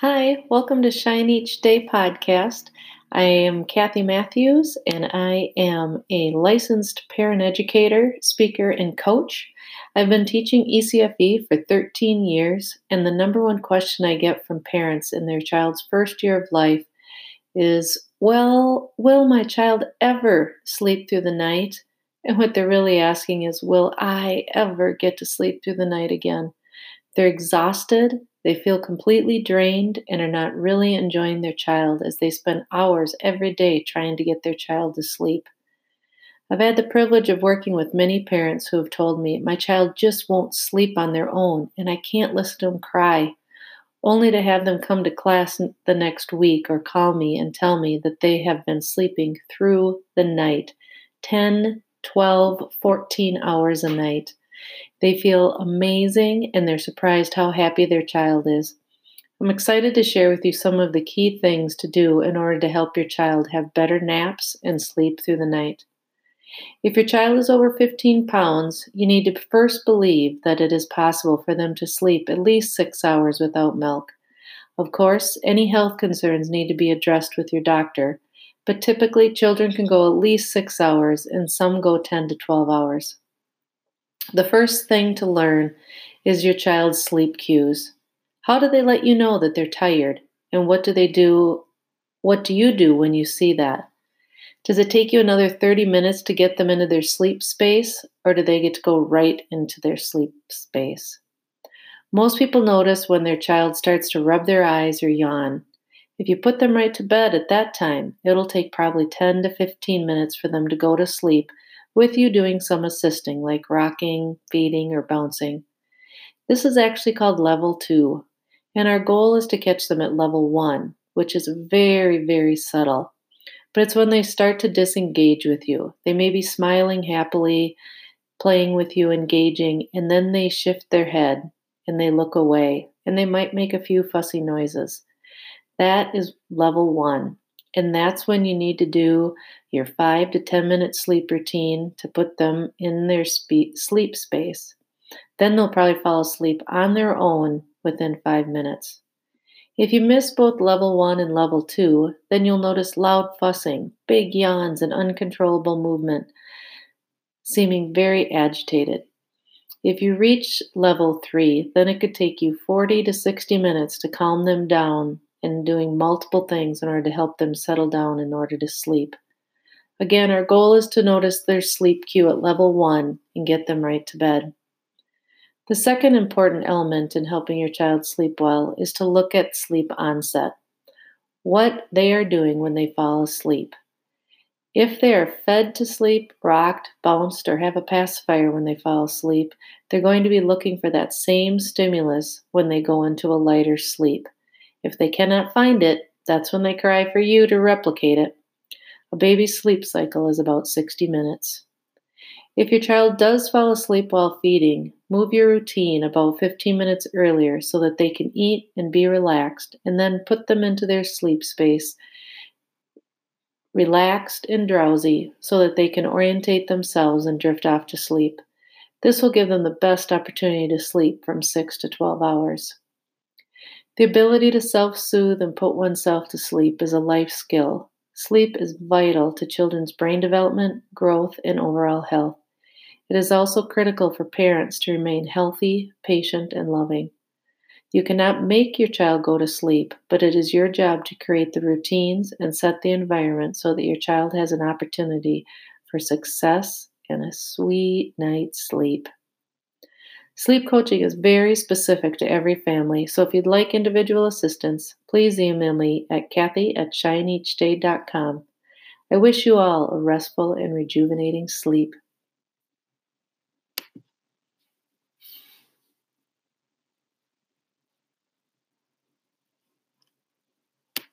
Hi, welcome to Shine Each Day podcast. I am Kathy Matthews, and I am a licensed parent educator, speaker, and coach. I've been teaching ECFE for 13 years, and the number one question I get from parents in their child's first year of life is Well, will my child ever sleep through the night? And what they're really asking is Will I ever get to sleep through the night again? They're exhausted they feel completely drained and are not really enjoying their child as they spend hours every day trying to get their child to sleep. I've had the privilege of working with many parents who have told me, My child just won't sleep on their own, and I can't listen to them cry, only to have them come to class the next week or call me and tell me that they have been sleeping through the night 10, 12, 14 hours a night. They feel amazing and they're surprised how happy their child is. I'm excited to share with you some of the key things to do in order to help your child have better naps and sleep through the night. If your child is over 15 pounds, you need to first believe that it is possible for them to sleep at least six hours without milk. Of course, any health concerns need to be addressed with your doctor, but typically children can go at least six hours and some go 10 to 12 hours. The first thing to learn is your child's sleep cues. How do they let you know that they're tired? And what do they do? What do you do when you see that? Does it take you another 30 minutes to get them into their sleep space, or do they get to go right into their sleep space? Most people notice when their child starts to rub their eyes or yawn. If you put them right to bed at that time, it'll take probably 10 to 15 minutes for them to go to sleep with you doing some assisting, like rocking, feeding, or bouncing. This is actually called level two, and our goal is to catch them at level one, which is very, very subtle. But it's when they start to disengage with you. They may be smiling happily, playing with you, engaging, and then they shift their head and they look away, and they might make a few fussy noises. That is level one. And that's when you need to do your five to 10 minute sleep routine to put them in their sleep space. Then they'll probably fall asleep on their own within five minutes. If you miss both level one and level two, then you'll notice loud fussing, big yawns, and uncontrollable movement, seeming very agitated. If you reach level three, then it could take you 40 to 60 minutes to calm them down and doing multiple things in order to help them settle down in order to sleep. Again, our goal is to notice their sleep cue at level one and get them right to bed. The second important element in helping your child sleep well is to look at sleep onset, what they are doing when they fall asleep. If they are fed to sleep, rocked, bounced, or have a pacifier when they fall asleep, they're going to be looking for that same stimulus when they go into a lighter sleep. If they cannot find it, that's when they cry for you to replicate it. A baby's sleep cycle is about 60 minutes. If your child does fall asleep while feeding, move your routine about 15 minutes earlier so that they can eat and be relaxed, and then put them into their sleep space, relaxed and drowsy, so that they can orientate themselves and drift off to sleep. This will give them the best opportunity to sleep from 6 to 12 hours. The ability to self soothe and put oneself to sleep is a life skill. Sleep is vital to children's brain development, growth, and overall health. It is also critical for parents to remain healthy, patient, and loving. You cannot make your child go to sleep, but it is your job to create the routines and set the environment so that your child has an opportunity for success and a sweet night's sleep. Sleep coaching is very specific to every family, so if you'd like individual assistance, please email me at kathy at shineeachday.com. I wish you all a restful and rejuvenating sleep.